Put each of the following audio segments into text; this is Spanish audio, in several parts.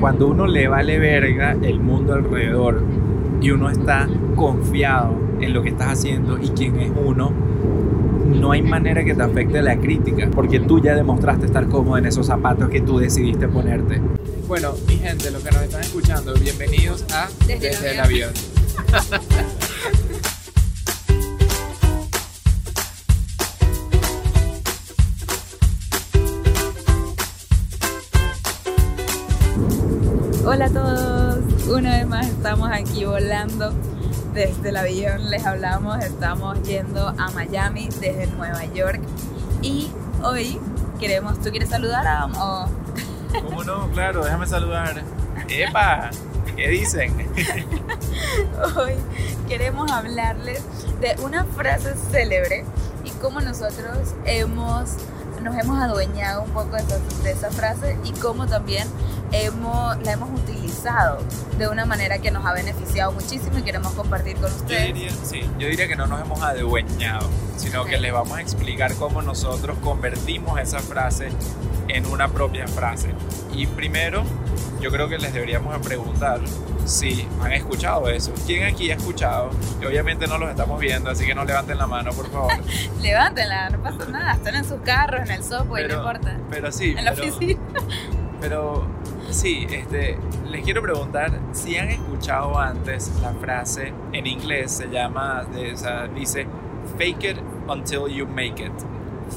cuando uno le vale verga el mundo alrededor y uno está confiado en lo que estás haciendo y quién es uno, no hay manera que te afecte la crítica, porque tú ya demostraste estar cómodo en esos zapatos que tú decidiste ponerte. Bueno, mi gente, los que nos están escuchando, bienvenidos a Desde el el avión. Hola a todos, una vez más estamos aquí volando desde el avión, les hablamos, estamos yendo a Miami desde Nueva York y hoy queremos, ¿tú quieres saludar a, o ¿Cómo no? Claro, déjame saludar. ¡Epa! ¿Qué dicen? hoy queremos hablarles de una frase célebre y cómo nosotros hemos, nos hemos adueñado un poco de esa, de esa frase y cómo también hemos, la hemos utilizado de una manera que nos ha beneficiado muchísimo y queremos compartir con Yo ustedes. diría, sí, yo diría que no nos hemos adueñado, sino que les vamos a explicar cómo nosotros convertimos esa frase en una propia frase. Y primero, yo creo que les deberíamos de preguntar si han escuchado eso. ¿Quién aquí ha escuchado? Y obviamente no los estamos viendo, así que no levanten la mano, por favor. Levántenla, no pasa nada, están en sus carros, en el software, Pero- no importa. Pero sí, En la pero- oficina. Pero sí, este, les quiero preguntar si han escuchado antes la frase en inglés, se llama, de- o sea, dice, fake it until you make it.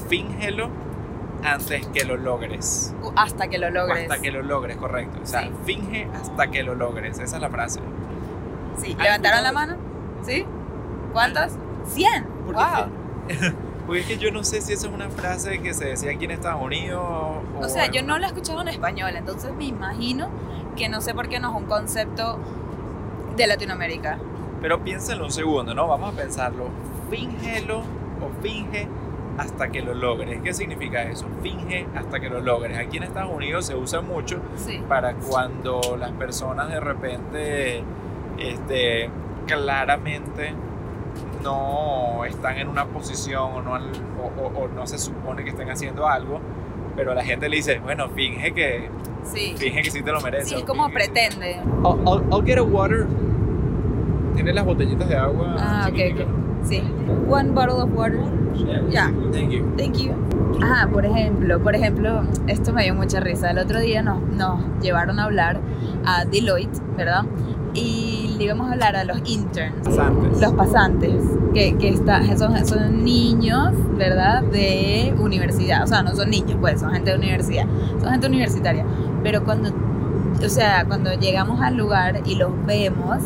Fíngelo antes que lo logres. Hasta que lo logres. hasta que lo logres, correcto. O sea, Sí. finge hasta que lo logres. Esa es la frase. Sí, ¿Han ¿levantaron la mano? ¿Sí? ¿Cuántas? 100. Porque Wow. Porque es que yo no sé si esa es una frase que se decía aquí en Estados Unidos. O, O sea, yo no la he escuchado en español, entonces me imagino que no sé por qué no es un concepto de Latinoamérica. Pero piénsenlo un segundo, ¿no? Vamos a pensarlo. Fíngelo o finge hasta que lo logres. ¿Qué significa eso? Finge hasta que lo logres. Aquí en Estados Unidos se usa mucho Sí. para cuando las personas de repente, este, claramente no están en una posición o no, han- o, o- o no se supone que estén haciendo algo, pero la gente le dice, bueno, finge que, Sí. finge que sí te lo mereces. Sí, como finge que sí". pretende. I'll, I'll- I'll get a water. ¿Tiene las botellitas de agua? Ah, ok. Sí. One bottle of water. Ya. Thank you. Thank you. Ajá, por ejemplo, por ejemplo, esto me dio mucha risa. El otro día nos, nos llevaron a hablar a Deloitte, ¿verdad? Y le íbamos a hablar a los interns. Pasantes. los pasantes, que, que está, son, son niños, ¿verdad? De universidad, o sea, no son niños, pues, son gente de universidad, son gente universitaria. Pero cuando, o sea, cuando llegamos al lugar y los vemos,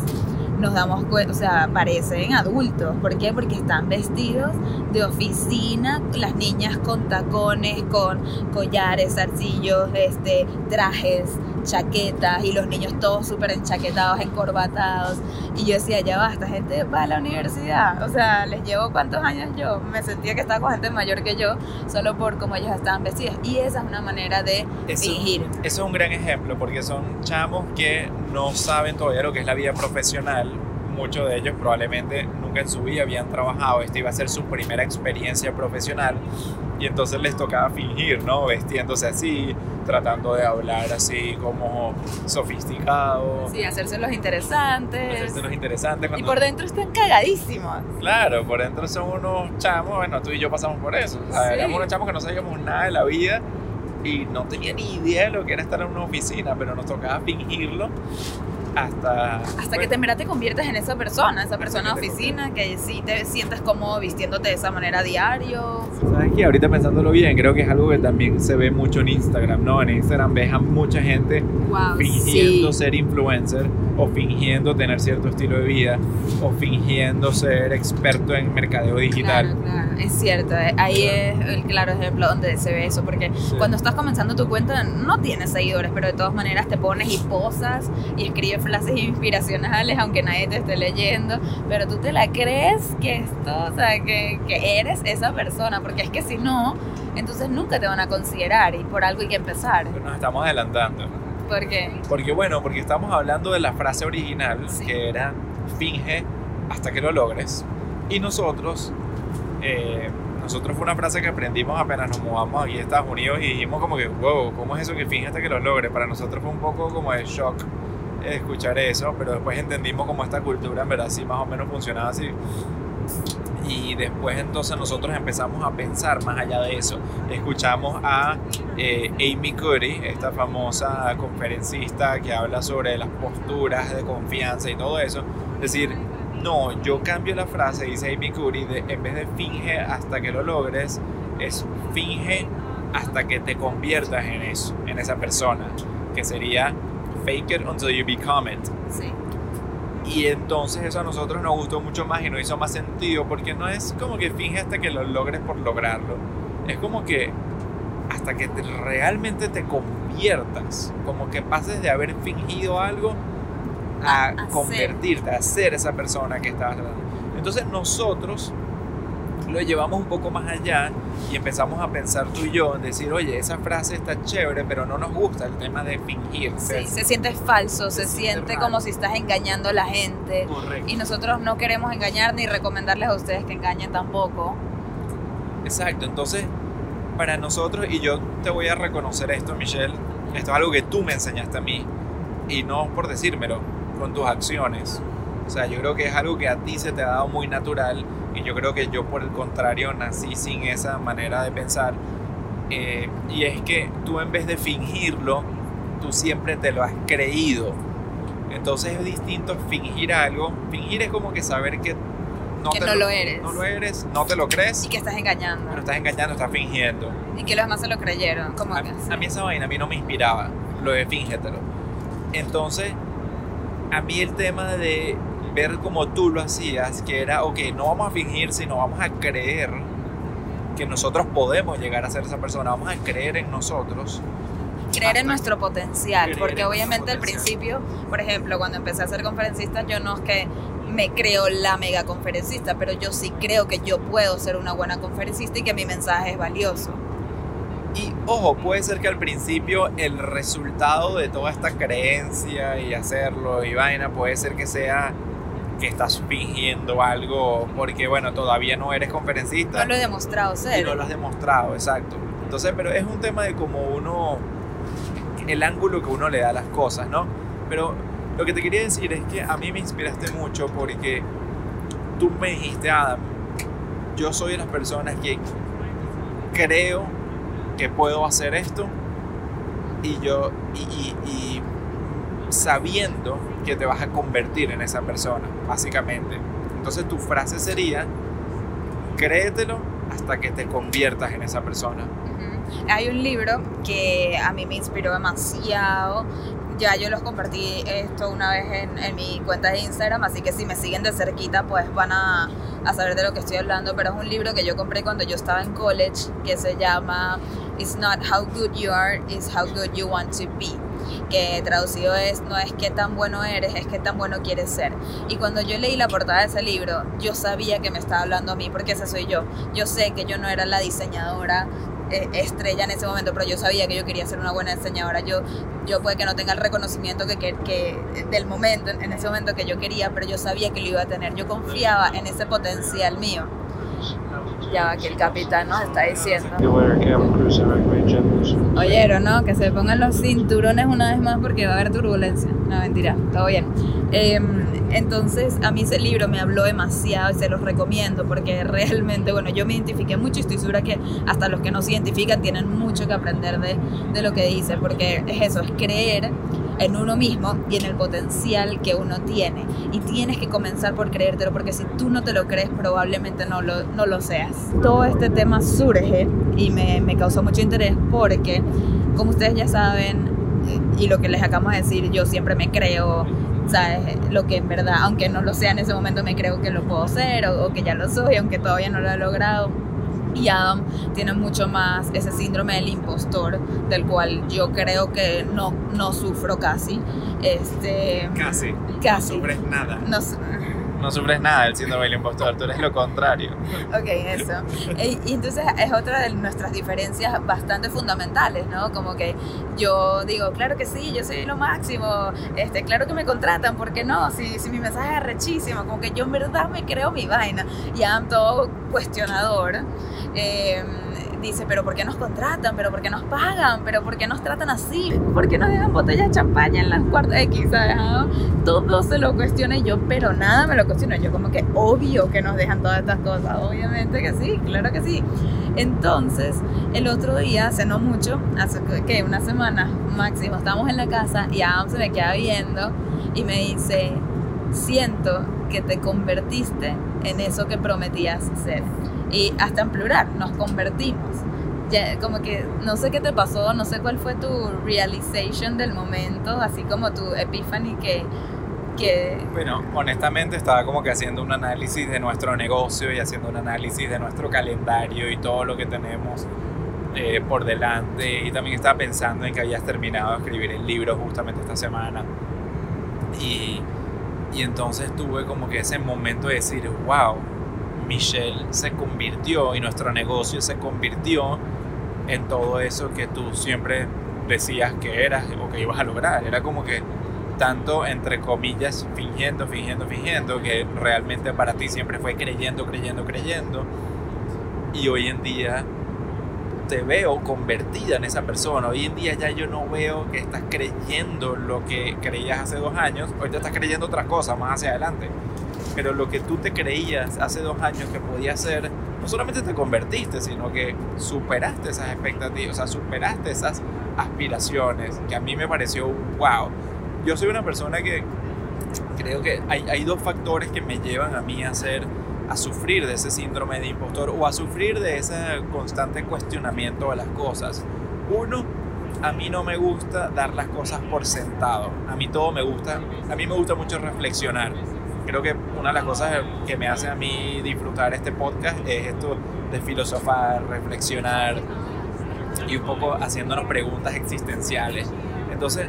nos damos cuenta, o sea, parecen adultos. ¿Por qué? Porque están vestidos de oficina, las niñas con tacones, con collares, zarcillos, este, trajes, chaquetas, y los niños todos súper enchaquetados, encorbatados. Y yo decía, ya va, esta gente va a la universidad. O sea, les llevo cuántos años yo. Me sentía que estaba con gente mayor que yo, solo por cómo ellos estaban vestidos. Y esa es una manera de Eso, fingir. eso es un gran ejemplo porque son chamos que no saben todavía lo que es la vida profesional. Muchos de ellos probablemente nunca en su vida habían trabajado. Esta iba a ser su primera experiencia profesional. Y entonces les tocaba fingir, ¿no? Vestiéndose así, tratando de hablar así como sofisticado. Sí, hacerse los interesantes. Hacerse los interesantes. Y por dentro están cagadísimos. Claro, por dentro son unos chamos, bueno, tú y yo pasamos por eso. O sea, Sí. Éramos unos chamos que no sabíamos nada de la vida y no tenía ni idea de lo que era estar en una oficina, pero nos tocaba fingirlo hasta... Hasta que te, en verdad te conviertes en esa persona, esa persona de que oficina, que sí te sientes cómodo vistiéndote de esa manera a diario. ¿Sabes qué? Ahorita pensándolo bien, creo que es algo que también se ve mucho en Instagram, ¿no? En Instagram ves a mucha gente Wow, fingiendo ser influencer o fingiendo tener cierto estilo de vida o fingiendo ser experto en mercadeo digital. Claro, claro, es cierto. eh, Ahí es el claro ejemplo donde se ve eso, porque Sí. cuando estás comenzando tu cuenta no tienes seguidores, pero de todas maneras te pones y posas y escribes frases inspiracionales aunque nadie te esté leyendo, pero tú te la crees que esto, o sea, que, que eres esa persona, porque es que si no, entonces nunca te van a considerar y por algo hay que empezar. Pues Nos estamos adelantando. Porque Porque bueno, porque estamos hablando de la frase original, Sí. que era finge hasta que lo logres. Y nosotros, eh, nosotros fue una frase que aprendimos apenas nos mudamos aquí a Estados Unidos y dijimos como que, wow, ¿cómo es eso que finge hasta que lo logre? Para nosotros fue un poco como de shock escuchar eso, pero después entendimos cómo esta cultura en verdad sí más o menos funcionaba así. Y después entonces nosotros empezamos a pensar más allá de eso. Escuchamos a eh, Amy Curry, esta famosa conferencista que habla sobre las posturas de confianza y todo eso. Es decir, no, yo cambio la frase, dice Amy Curry, de, en vez de finge hasta que lo logres, es finge hasta que te conviertas en eso, en esa persona, que sería fake it until you become it. Sí. Y entonces eso a nosotros nos gustó mucho más y nos hizo más sentido porque no es como que finge hasta que lo logres por lograrlo. Es como que hasta que te- realmente te conviertas, como que pases de haber fingido algo a, A- a ser. convertirte, a ser esa persona que estabas tratando. Entonces nosotros lo llevamos un poco más allá y empezamos a pensar tú y yo en decir, oye, esa frase está chévere, pero no nos gusta el tema de fingir. Sí, se siente falso, se, Se siente siente como si estás engañando a la gente. Correcto. Y nosotros no queremos engañar ni recomendarles a ustedes que engañen tampoco. Exacto, entonces para nosotros, y yo te voy a reconocer esto, Michelle, esto es algo que tú me enseñaste a mí, y no por decírmelo, con tus acciones. O sea, yo creo que es algo que a ti se te ha dado muy natural, y yo creo que yo por el contrario nací sin esa manera de pensar. Eh, y es que tú en vez de fingirlo, tú siempre te lo has creído. Entonces es distinto fingir algo. Fingir es como que saber que no, Que te no lo eres. No lo eres, no te lo crees. Y que estás engañando. Pero estás engañando, estás fingiendo. Y que los demás se lo creyeron. Como A, a mí esa vaina a mí no me inspiraba, lo de fíngetelo. Entonces, a mí el tema de ver como tú lo hacías, que era, ok, no vamos a fingir, sino vamos a creer que nosotros podemos llegar a ser esa persona, vamos a creer en nosotros. creer en nuestro potencial, porque en obviamente al principio, por ejemplo, cuando empecé a ser conferencista, yo no es que me creo la mega conferencista, pero yo sí creo que yo puedo ser una buena conferencista y que mi mensaje es valioso. Y ojo, puede ser que al principio el resultado de toda esta creencia y hacerlo y vaina puede ser que sea que estás fingiendo algo porque bueno, todavía no eres conferencista. No lo he demostrado y ser. no lo has demostrado, exacto. Entonces, pero es un tema de cómo uno, el ángulo que uno le da a las cosas, ¿no? Pero lo que te quería decir es que a mí me inspiraste mucho porque tú me dijiste, Adam, yo soy de las personas que creo que puedo hacer esto y yo, y, y- y sabiendo que te vas a convertir en esa persona, básicamente. Entonces tu frase sería, créetelo hasta que te conviertas en esa persona. Hay un libro que a mí me inspiró demasiado. Ya yo los compartí esto una vez en, en mi cuenta de Instagram, así que si me siguen de cerquita, pues van a, a saber de lo que estoy hablando. Pero es un libro que yo compré cuando yo estaba en college, que se llama It's not how good you are, it's how good you want to be. Que traducido es, no es qué tan bueno eres, es qué tan bueno quieres ser. Y cuando yo leí la portada de ese libro, yo sabía que me estaba hablando a mí, porque ese soy yo. Yo sé que yo no era la diseñadora eh, estrella en ese momento, pero yo sabía que yo quería ser una buena diseñadora. Yo, yo puede que no tenga el reconocimiento que, que, que- del momento, en ese momento que yo quería, pero yo sabía que lo iba a tener. Yo confiaba en ese potencial mío. Ya va, que el capitán nos está diciendo. Oyeron, ¿no? Que se pongan los cinturones una vez más porque va a haber turbulencia. No, mentira, todo bien. Em, entonces, a mí ese libro me habló demasiado y se los recomiendo porque realmente, bueno, yo me identifiqué mucho y estoy segura que hasta los que no se identifican tienen mucho que aprender de, de lo que dice, porque es eso, es creer en uno mismo y en el potencial que uno tiene. Y tienes que comenzar por creértelo, porque si tú no te lo crees, probablemente no lo, no lo seas. Todo este tema surge y me, me causó mucho interés porque, como ustedes ya saben, y lo que les acabamos de decir, yo siempre me creo, ¿sabes? Lo que en verdad, aunque no lo sea en ese momento, me creo que lo puedo ser o, o que ya lo soy, aunque todavía no lo he logrado. Y Adam tiene mucho más ese síndrome del impostor, del cual yo creo que no, no sufro casi. Este, Casi. Casi. No sufres nada. no su- No sufres nada del síndrome del impostor, tú eres lo contrario. Ok, eso. Y entonces es otra de nuestras diferencias bastante fundamentales, ¿no? Como que yo digo, claro que sí, yo soy lo máximo, este, claro que me contratan, ¿por qué no? Si, si mi mensaje es rechísimo, como que yo en verdad me creo mi vaina y am todo cuestionador. Eh, dice, pero ¿por qué nos contratan? ¿Pero por qué nos pagan? ¿Pero por qué nos tratan así? ¿Por qué nos dejan botellas de champaña en las cuartas X? ¿sabes? Todo se lo cuestiona yo, pero nada me lo cuestiono. Yo como que obvio que nos dejan todas estas cosas. Obviamente que sí, claro que sí. Entonces, el otro día, hace no mucho, hace que una semana máximo, estábamos en la casa y Adam se me queda viendo y me dice, siento que te convertiste en eso que prometías ser. Y hasta en plural, nos convertimos. Ya, como que no sé qué te pasó, no sé cuál fue tu realization del momento, así como tu epiphany que, que Bueno, honestamente estaba como que haciendo un análisis de nuestro negocio y haciendo un análisis de nuestro calendario y todo lo que tenemos eh, por delante. Y también estaba pensando en que habías terminado de escribir el libro justamente esta semana. Y, y entonces tuve como que ese momento de decir, wow, Michelle se convirtió y nuestro negocio se convirtió en todo eso que tú siempre decías que eras o que ibas a lograr. Era como que tanto entre comillas fingiendo, fingiendo, fingiendo, que realmente para ti siempre fue creyendo, creyendo, creyendo. Y hoy en día te veo convertida en esa persona. Hoy en día ya yo no veo que estás creyendo lo que creías hace dos años. Hoy te estás creyendo otras cosas más hacia adelante. Pero lo que tú te creías hace dos años que podía ser, no solamente te convertiste, sino que superaste esas expectativas, o sea, superaste esas aspiraciones, que a mí me pareció wow. Yo soy una persona que creo que hay, hay dos factores que me llevan a mí a ser a sufrir de ese síndrome de impostor o a sufrir de ese constante cuestionamiento de las cosas. Uno, a mí no me gusta dar las cosas por sentado. A mí todo me gusta, a mí me gusta mucho reflexionar. Creo que una de las cosas que me hace a mí disfrutar este podcast es esto de filosofar, reflexionar y un poco haciéndonos preguntas existenciales. Entonces,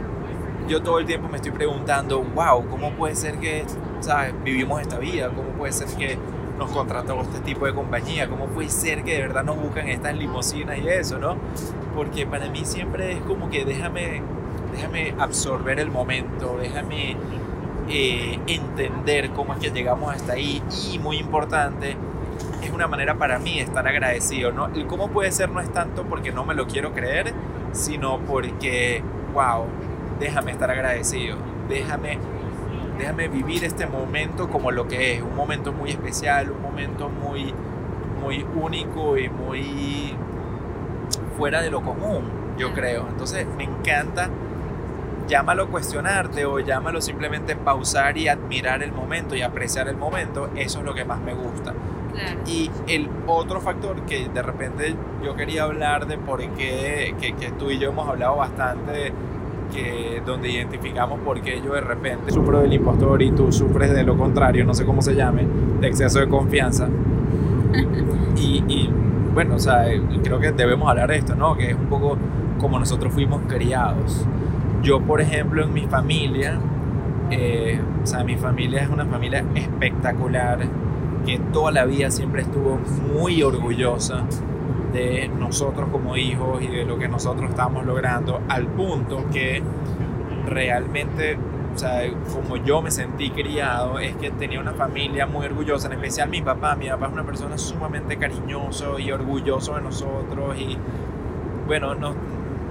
yo todo el tiempo me estoy preguntando, wow, ¿cómo puede ser que, sabes, vivimos esta vida? ¿Cómo puede ser que nos contratamos este tipo de compañía? ¿Cómo puede ser que de verdad nos buscan estas limusinas y eso, no? Porque para mí siempre es como que déjame, déjame absorber el momento, déjame eh, entender cómo es que llegamos hasta ahí y muy importante, es una manera para mí de estar agradecido, ¿no? El cómo puede ser no es tanto porque no me lo quiero creer, sino porque, wow, déjame estar agradecido, déjame, déjame vivir este momento como lo que es, un momento muy especial, un momento muy, muy único y muy fuera de lo común, yo creo. Entonces me encanta, llámalo cuestionarte o llámalo simplemente pausar y admirar el momento y apreciar el momento, eso es lo que más me gusta. Claro. Y el otro factor que de repente yo quería hablar de por qué, que, que tú y yo hemos hablado bastante, que donde identificamos por qué yo de repente sufro del impostor y tú sufres de lo contrario, no sé cómo se llame, de exceso de confianza. Y, y bueno, o sea, creo que debemos hablar de esto, ¿no? Que es un poco como nosotros fuimos criados. Yo, por ejemplo, en mi familia, eh, o sea, mi familia es una familia espectacular que toda la vida siempre estuvo muy orgullosa de nosotros como hijos y de lo que nosotros estamos logrando, al punto que realmente, o sea, como yo me sentí criado, es que tenía una familia muy orgullosa, en especial mi papá. Mi papá es una persona sumamente cariñoso y orgulloso de nosotros y, bueno, nos,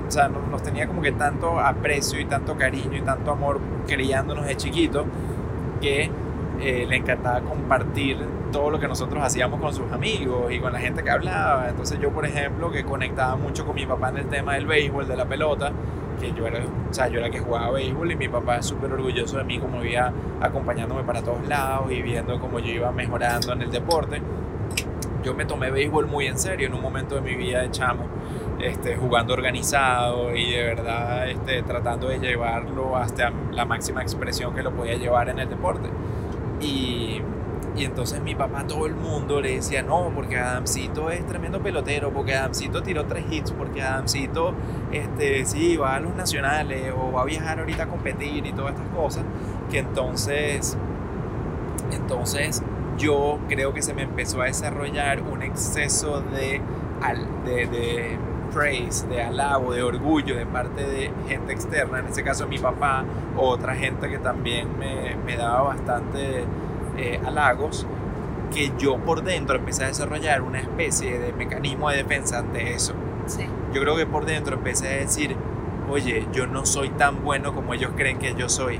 o sea, nos, tenía como que tanto aprecio y tanto cariño y tanto amor criándonos de chiquitos que eh, le encantaba compartir todo lo que nosotros hacíamos con sus amigos y con la gente que hablaba. Entonces yo, por ejemplo, que conectaba mucho con mi papá en el tema del béisbol, de la pelota, que yo era, o sea, yo era que jugaba béisbol y mi papá es súper orgulloso de mí como iba acompañándome para todos lados y viendo cómo yo iba mejorando en el deporte. Yo me tomé béisbol muy en serio en un momento de mi vida de chamo, este, jugando organizado y de verdad este, tratando de llevarlo hasta la máxima expresión que lo podía llevar en el deporte. Y, y entonces mi papá, todo el mundo le decía, no, porque Adamcito es tremendo pelotero, porque Adamcito tiró tres hits, porque Adamcito, este, sí, va a los nacionales o va a viajar ahorita a competir y todas estas cosas, que entonces, entonces yo creo que se me empezó a desarrollar un exceso de, de, de praise, de alabo, de orgullo de parte de gente externa, en este caso mi papá, o otra gente que también me, me daba bastante eh, halagos, que yo por dentro empecé a desarrollar una especie de mecanismo de defensa ante eso. Sí. Yo creo que por dentro empecé a decir, oye, yo no soy tan bueno como ellos creen que yo soy.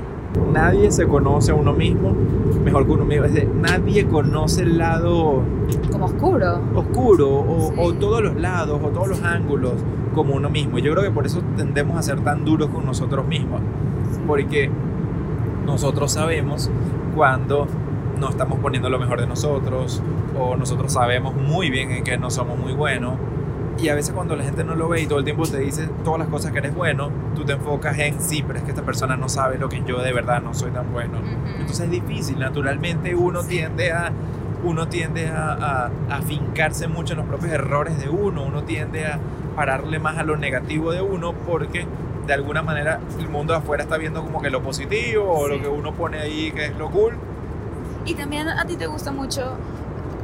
Nadie se conoce a uno mismo mejor que uno mismo. Es decir, nadie conoce el lado Como oscuro. oscuro o, Sí. o todos los lados o todos los ángulos como uno mismo. Y Yo creo que por eso tendemos a ser tan duros con nosotros mismos. Porque nosotros sabemos cuando no estamos poniendo lo mejor de nosotros o nosotros sabemos muy bien en que no somos muy buenos. Y a veces cuando la gente no lo ve y todo el tiempo te dice todas las cosas que eres bueno, tú te enfocas en sí, pero es que esta persona no sabe lo que yo de verdad no soy tan bueno. Entonces es difícil, naturalmente uno tiende a uno tiende a, a, a fincarse mucho en los propios errores de uno, uno tiende a pararle más a lo negativo de uno porque de alguna manera el mundo de afuera está viendo como que lo positivo o lo que uno pone ahí que es lo cool. Y también a ti te gusta mucho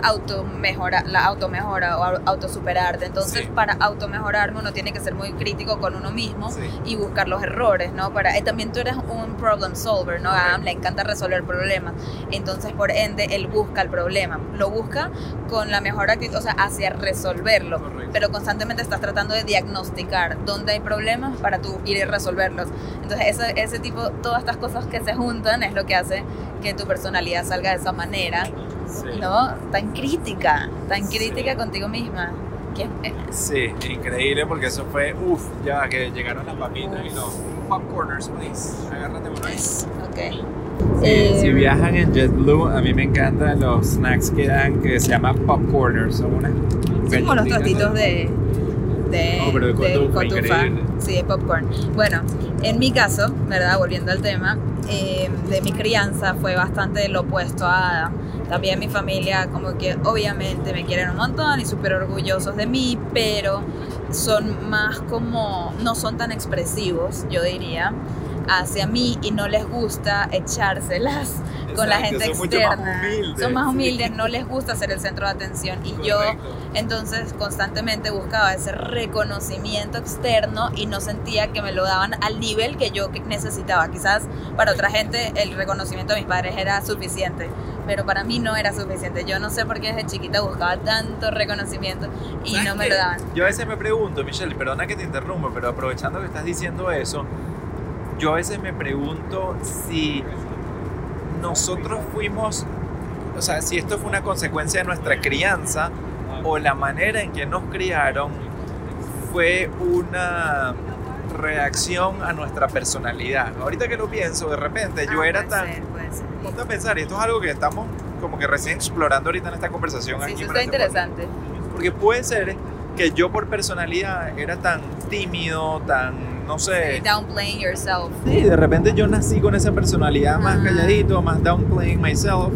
automejora, la automejora o au- autosuperarte. Entonces, Sí. para automejorarme uno tiene que ser muy crítico con uno mismo Sí. y buscar los errores, ¿no? Para, eh, también tú eres un problem solver, ¿no? A Adam le encanta resolver problemas. Entonces, por ende, él busca el problema. Lo busca con la mejor actitud, o sea, hacia resolverlo. Correcto. Pero constantemente estás tratando de diagnosticar dónde hay problemas para tú ir y resolverlos. Entonces, ese, ese tipo, todas estas cosas que se juntan es lo que hace que tu personalidad salga de esa manera, Sí. ¿no? Tan crítica, tan Sí. crítica contigo misma. Que, eh, Sí, increíble porque eso fue, uff, ya que llegaron las papitas y no. Popcorners, please. Agárrate uno ahí. ok. Sí, Eh, si viajan en JetBlue, a mí me encantan los snacks que dan que se llama popcorners. Son unas Son como los tostitos de, de, No, pero de cotufa. Sí, de popcorn. Bueno, en mi caso, ¿verdad? Volviendo al tema, eh, de mi crianza fue bastante lo opuesto a. También mi familia, como que obviamente me quieren un montón y súper orgullosos de mí, pero son más como, no son tan expresivos, yo diría, hacia mí y no les gusta echárselas con la gente son mucho más externa. humildes, son más sí. humildes, no les gusta ser el centro de atención y yo entonces constantemente buscaba ese reconocimiento externo y no sentía que me lo daban al nivel que yo necesitaba. Quizás para otra gente el reconocimiento de mis padres era suficiente, pero para mí no era suficiente. Yo no sé por qué desde chiquita buscaba tanto reconocimiento y ¿Sabes no me qué? lo daban. Yo a veces me pregunto, Michelle, perdona que te interrumpa, pero aprovechando que estás diciendo eso, yo a veces me pregunto si nosotros fuimos, o sea, si esto fue una consecuencia de nuestra crianza o la manera en que nos criaron fue una reacción a nuestra personalidad. Ahorita que lo pienso, de repente yo Ah, era puede tan... ser, puede ser. Ponte a pensar, y esto es algo que estamos como que recién explorando ahorita en esta conversación. Sí, aquí eso está interesante. Porque puede ser que yo por personalidad era tan tímido, tan, no sé. Downplaying yourself. Sí, de repente yo nací con esa personalidad más Ah. calladito, más downplaying myself.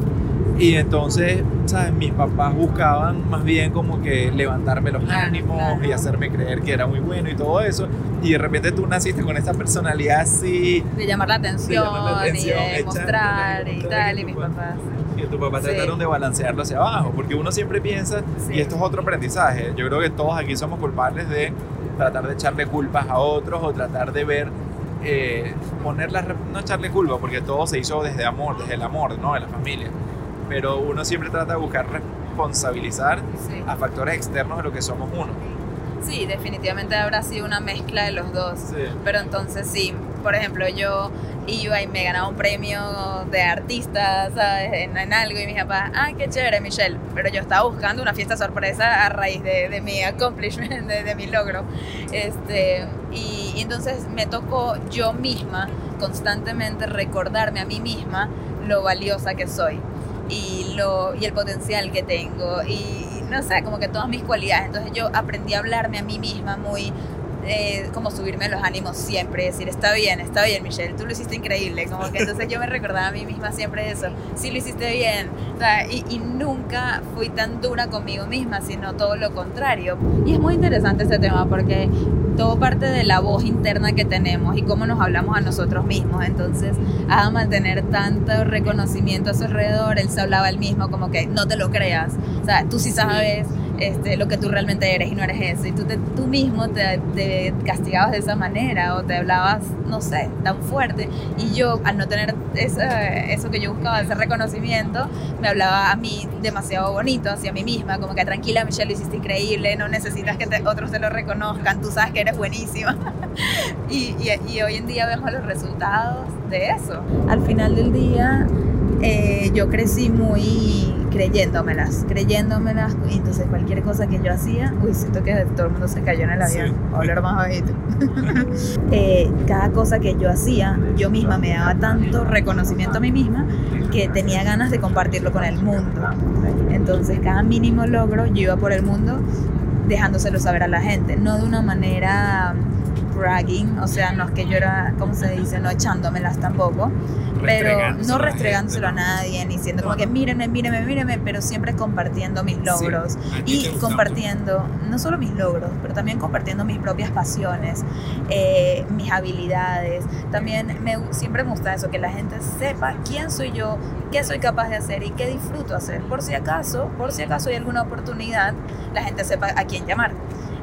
Y entonces, ¿sabes? Mis papás buscaban más bien como que levantarme los ánimos claro. y hacerme creer que era muy bueno y todo eso. Y de repente tú naciste con esa personalidad así. De llamar la atención, llamar la atención, y de mostrar y tal, y mis papás. que tu papá Sí. trataron de balancearlo hacia abajo, porque uno siempre piensa, Sí. y esto es otro aprendizaje, yo creo que todos aquí somos culpables de tratar de echarle culpas a otros o tratar de ver, eh, poner la, no echarle culpa, porque todo se hizo desde amor, desde el amor, ¿no? De la familia, pero uno siempre trata de buscar responsabilizar Sí. a factores externos de lo que somos uno. Sí, definitivamente habrá sido una mezcla de los dos. Sí. Pero entonces sí, por ejemplo, yo iba y me ganaba un premio de artista, ¿sabes? En, en algo y mis papás, ah, qué chévere, Michelle. Pero yo estaba buscando una fiesta sorpresa a raíz de, de mi accomplishment, de, de mi logro. Este, y, y entonces me tocó yo misma constantemente recordarme a mí misma lo valiosa que soy y, lo, y el potencial que tengo y no sé, como que todas mis cualidades. Entonces yo aprendí a hablarme a mí misma muy, eh, como subirme los ánimos siempre, decir, está bien, está bien Michelle, tú lo hiciste increíble, como que entonces yo me recordaba a mí misma siempre eso, sí lo hiciste bien, o sea, y, y nunca fui tan dura conmigo misma, sino todo lo contrario. Y es muy interesante este tema porque todo parte de la voz interna que tenemos y cómo nos hablamos a nosotros mismos. Entonces, a mantener tanto reconocimiento a su alrededor, él se hablaba él mismo como que no te lo creas. O sea, tú sí sabes, este, lo que tú realmente eres y no eres eso. Y tú, te- tú mismo te, castigabas de esa manera o te hablabas, no sé, tan fuerte. Y yo, al no tener eso que yo buscaba, ese reconocimiento, me hablaba a mí demasiado bonito, hacia mí misma, como que tranquila Michelle, lo hiciste increíble, no necesitas que otros te lo reconozcan, tú sabes que eres buenísima. y hoy en día vemos los resultados de eso. Al final del día, eh, yo crecí muy creyéndomelas, creyéndomelas, y entonces cualquier cosa que yo hacía, uy, siento que todo el mundo se cayó en el avión, Sí. Hablar más bajito. Eh, cada cosa que yo hacía, yo misma me daba tanto reconocimiento a mí misma que tenía ganas de compartirlo con el mundo. Entonces, cada mínimo logro, yo iba por el mundo dejándoselo saber a la gente, no de una manera bragging, o sea, no es que yo era, ¿cómo se dice? No echándomelas tampoco, pero no restregándoselo a nadie, ni diciendo como que mírenme, mírenme, mírenme, pero siempre compartiendo mis logros ti y compartiendo no solo mis logros, pero también compartiendo mis propias pasiones, eh, mis habilidades. También me, siempre me gusta eso, que la gente sepa quién soy yo, qué soy capaz de hacer y qué disfruto hacer. Por si acaso, por si acaso hay alguna oportunidad, la gente sepa a quién llamar.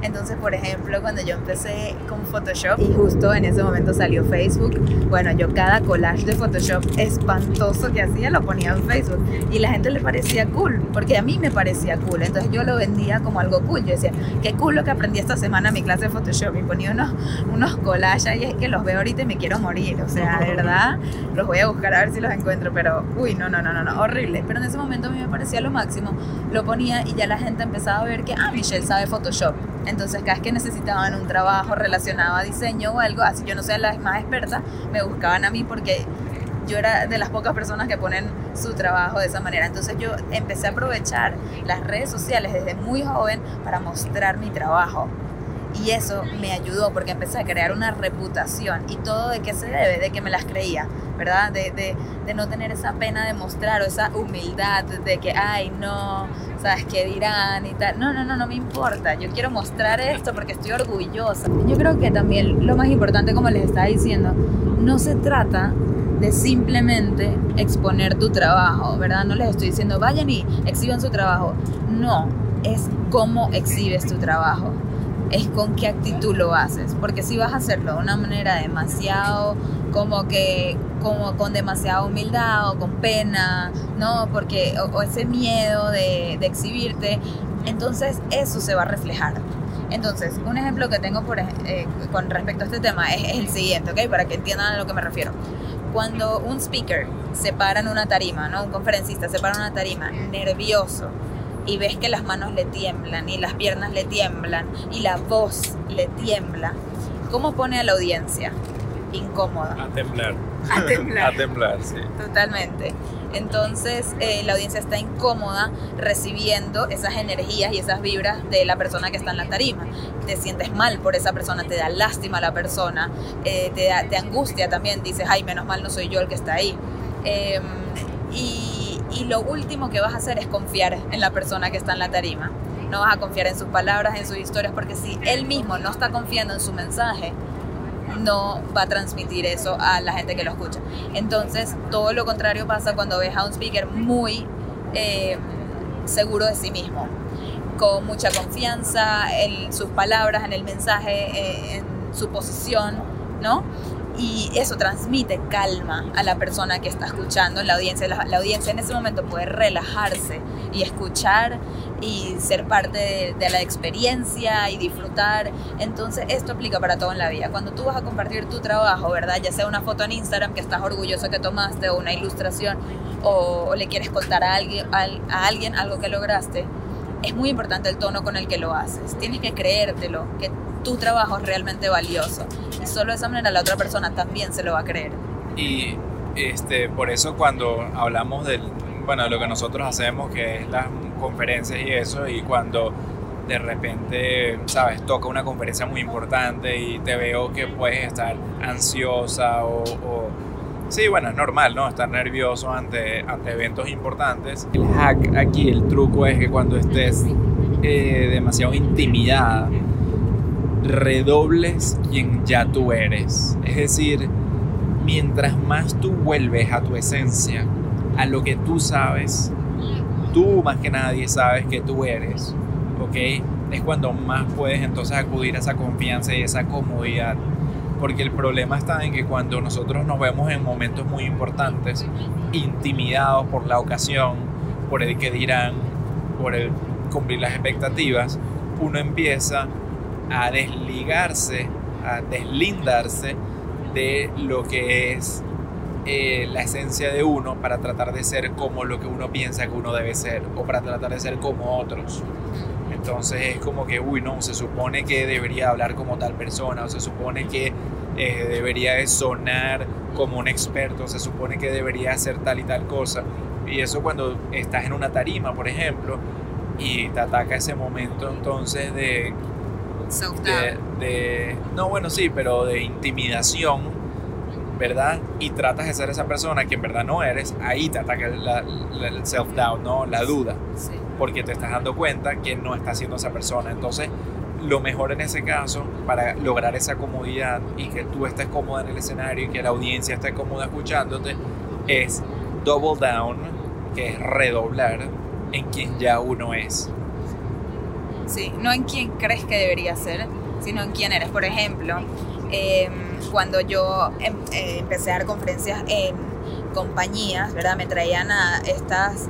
Entonces, por ejemplo, cuando yo empecé con Photoshop y justo en ese momento salió Facebook, bueno, yo cada collage de Photoshop espantoso que hacía lo ponía en Facebook y la gente le parecía cool, porque a mí me parecía cool. Entonces yo lo vendía como algo cool. Yo decía, qué cool lo que aprendí esta semana en mi clase de Photoshop y ponía unos, unos collages y es que los veo ahorita y me quiero morir. O sea, de verdad, los voy a buscar a ver si los encuentro, pero uy, no, no, no, no, no, horrible. Pero en ese momento a mí me parecía lo máximo. Lo ponía y ya la gente empezaba a ver que, ah, Michelle sabe Photoshop. Entonces, cada vez que necesitaban un trabajo relacionado a diseño o algo, así yo no sea la más experta, me buscaban a mí porque yo era de las pocas personas que ponen su trabajo de esa manera. Entonces yo empecé a aprovechar las redes sociales desde muy joven para mostrar mi trabajo. Y eso me ayudó porque empecé a crear una reputación. ¿Y todo de qué se debe? De que me las creía, ¿verdad? De, de, de no tener esa pena de mostrar o esa humildad de que, ay, no, ¿sabes qué dirán y tal? No, no, no, no me importa. Yo quiero mostrar esto porque estoy orgullosa. Yo creo que también lo más importante, como les estaba diciendo, no se trata de simplemente exponer tu trabajo, ¿verdad? No les estoy diciendo vayan y exhiban su trabajo. No, es cómo exhibes tu trabajo. Es con qué actitud lo haces. Porque si vas a hacerlo de una manera demasiado, como que, como con demasiada humildad o con pena, ¿no? Porque, o, o ese miedo de, exhibirte, entonces eso se va a reflejar. Entonces, un ejemplo que tengo eh, con respecto a este tema es, es el siguiente, ¿ok? Para que entiendan a lo que me refiero. Cuando un speaker se para en una tarima, ¿no? Un conferencista se para en una tarima nervioso y ves que las manos le tiemblan y las piernas le tiemblan y la voz le tiembla, ¿cómo pone a la audiencia? Incómoda. A temblar. A temblar. a temblar, sí. Totalmente. Entonces eh, la audiencia está incómoda recibiendo esas energías y esas vibras de la persona que está en la tarima. Te sientes mal por esa persona, te da lástima a la persona, eh, te, da- te angustia también, dices, ay, menos mal no soy yo el que está ahí. Em, y, y lo último que vas a hacer es confiar en la persona que está en la tarima. No vas a confiar en sus palabras, en sus historias, porque si él mismo no está confiando en su mensaje, no va a transmitir eso a la gente que lo escucha. Entonces, todo lo contrario pasa cuando ves a un speaker muy eh, seguro de sí mismo, con mucha confianza en sus palabras, en el mensaje, eh, en su posición, ¿no? Y eso transmite calma a la persona que está escuchando, la audiencia. La, audiencia en ese momento puede relajarse y escuchar y ser parte de, la experiencia y disfrutar. Entonces, esto aplica para todo en la vida. Cuando tú vas a compartir tu trabajo, ¿verdad? Ya sea una foto en Instagram que estás orgulloso que tomaste o una ilustración o, le quieres contar a alguien, al- a alguien algo que lograste, es muy importante el tono con el que lo haces. Tienes que creértelo, que tu trabajo es realmente valioso. Y solo de esa manera la otra persona también se lo va a creer. Y este, por eso cuando hablamos del, bueno, de lo que nosotros hacemos, que es las conferencias y eso, y cuando de repente, sabes, toca una conferencia muy importante y te veo que puedes estar ansiosa o, o- sí, bueno, es normal, ¿no? Estar nervioso ante, ante eventos importantes. El hack aquí, el truco es que cuando estés eh, demasiado intimidada, redobles quien ya tú eres. Es decir, mientras más tú vuelves a tu esencia, a lo que tú sabes, tú más que nadie sabes que tú eres, ¿ok? Es cuando más puedes entonces acudir a esa confianza y esa comodidad. Porque el problema está en que cuando nosotros nos vemos en momentos muy importantes, intimidados por la ocasión, por el que dirán, por el cumplir las expectativas, uno empieza a desligarse, a deslindarse de lo que es eh, la esencia de uno para tratar de ser como lo que uno piensa que uno debe ser o para tratar de ser como otros. Entonces es como que, uy, no, se supone que debería hablar como tal persona, o se supone que eh, debería de sonar como un experto, se supone que debería hacer tal y tal cosa. Y eso cuando estás en una tarima, por ejemplo, y te ataca ese momento entonces de, de, de, no bueno sí, pero de intimidación, ¿verdad? Y tratas de ser esa persona que en verdad no eres, ahí te ataca el, la- la- el self-doubt, ¿no? La duda, Sí. porque te estás dando cuenta que no estás siendo esa persona. Entonces, lo mejor en ese caso, para lograr esa comodidad y que tú estés cómoda en el escenario y que la audiencia esté cómoda escuchándote, es double down, que es redoblar en quien ya uno es. Sí, no en quién crees que debería ser, sino en quién eres. Por ejemplo, em, cuando yo em- eh, empecé a dar conferencias en compañías, ¿verdad? Me traían a estas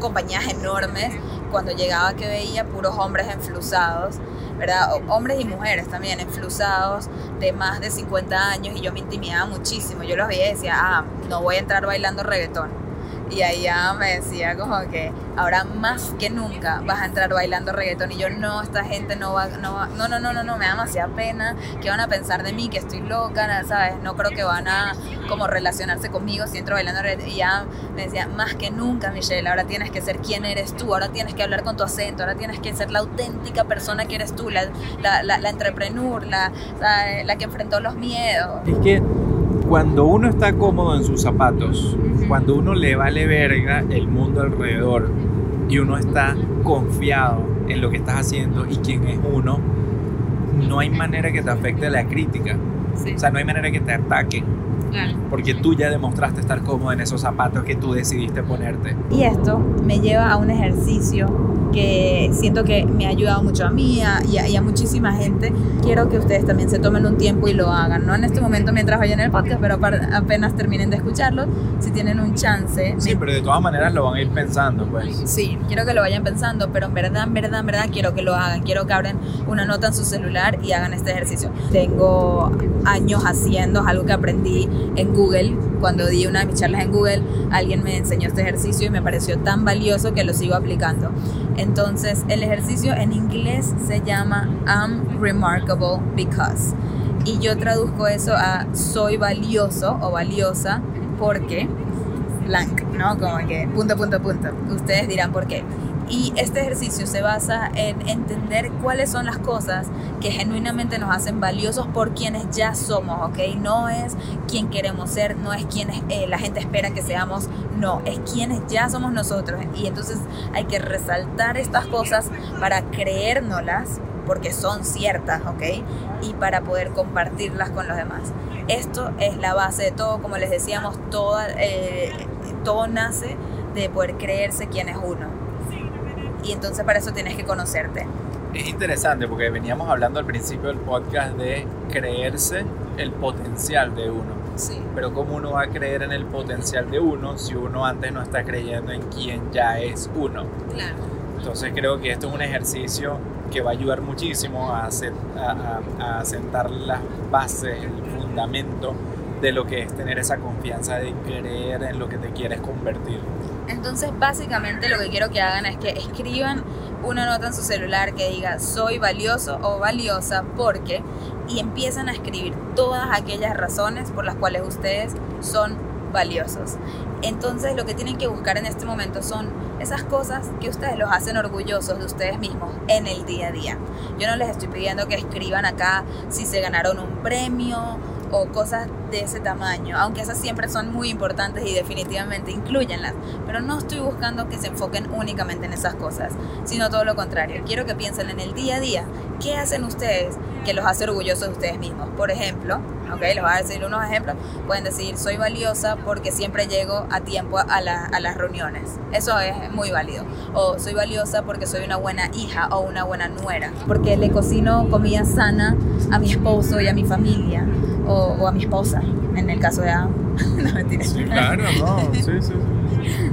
compañías enormes, cuando llegaba que veía puros hombres enflusados, ¿verdad? Hombres y mujeres también enflusados de más de 50 años y yo me intimidaba muchísimo. Yo los veía y decía, ah, no voy a entrar bailando reggaetón. Y ya me decía como que ahora más que nunca vas a entrar bailando reggaetón y yo no, esta gente no va, no va, no, no, no, no, no, me da demasiada pena, que van a pensar de mí, que estoy loca, ¿sabes? No creo que van a como relacionarse conmigo si entro bailando reggaetón. Y ya me decía, más que nunca, Michelle, ahora tienes que ser quien eres tú, ahora tienes que hablar con tu acento, ahora tienes que ser la auténtica persona que eres tú, la, la, la, la entrepreneur, la, ¿sabes? la que enfrentó los miedos. Es que cuando uno está cómodo en sus zapatos, cuando uno le vale verga el mundo alrededor y uno está confiado en lo que estás haciendo y quién es uno, no hay manera que te afecte la crítica. Sí, O sea, no hay manera que te ataquen, claro. porque tú ya demostraste estar cómodo en esos zapatos que tú decidiste ponerte. Y esto me lleva a un ejercicio que siento que me ha ayudado mucho a mí a- y a, y a muchísima gente. Quiero que ustedes también se tomen un tiempo y lo hagan, no en este momento mientras vayan el podcast, pero apar- apenas terminen de escucharlo, si tienen un chance. Sí, me- pero de todas maneras lo van a ir pensando, pues. Sí, quiero que lo vayan pensando, pero en verdad, en verdad, en verdad quiero que lo hagan. Quiero que abran una nota en su celular y hagan este ejercicio. Tengo años haciendo, es algo que aprendí en Google. Cuando di una de mis charlas en Google, alguien me enseñó este ejercicio y me pareció tan valioso que lo sigo aplicando. Entonces, el ejercicio en inglés se llama I'm remarkable because. Y yo traduzco eso a soy valioso o valiosa porque blank, ¿no? Como que punto, punto, punto. Ustedes dirán por qué. Y este ejercicio se basa en entender cuáles son las cosas que genuinamente nos hacen valiosos por quienes ya somos, ¿ok? No es quien queremos ser, no es quienes eh, la gente espera que seamos, no, es quienes ya somos nosotros. Y entonces hay que resaltar estas cosas para creérnoslas porque son ciertas, ¿ok? Y para poder compartirlas con los demás. Esto es la base de todo, como les decíamos, toda, eh, todo nace de poder creerse quién es uno. Y entonces para eso tienes que conocerte. Es interesante porque veníamos hablando al principio del podcast de creerse el potencial de uno. Sí. Pero ¿cómo uno va a creer en el potencial de uno si uno antes no está creyendo en quién ya es uno? Claro. Entonces creo que esto es un ejercicio que va a ayudar muchísimo a, hacer- a- a- a sentar las bases, el fundamento de lo que es tener esa confianza de creer en lo que te quieres convertir. Entonces, básicamente lo que quiero que hagan es que escriban una nota en su celular que diga soy valioso o valiosa porque y empiezan a escribir todas aquellas razones por las cuales ustedes son valiosos. Entonces, lo que tienen que buscar en este momento son esas cosas que ustedes los hacen orgullosos de ustedes mismos en el día a día. Yo no les estoy pidiendo que escriban acá si se ganaron un premio o cosas de ese tamaño, aunque esas siempre son muy importantes y definitivamente incluyenlas, pero no estoy buscando que se enfoquen únicamente en esas cosas, sino todo lo contrario. Quiero que piensen en el día a día, ¿qué hacen ustedes que los hace orgullosos de ustedes mismos? Por ejemplo, ¿ok? Les voy a decir unos ejemplos. Pueden decir, soy valiosa porque siempre llego a tiempo a, a las reuniones. Eso es muy válido. O soy valiosa porque soy una buena hija o una buena nuera. Porque le cocino comida sana a mi esposo y a mi familia. O, o a mi esposa, en el caso de... no, mentira. Sí, claro, no, sí, sí, sí.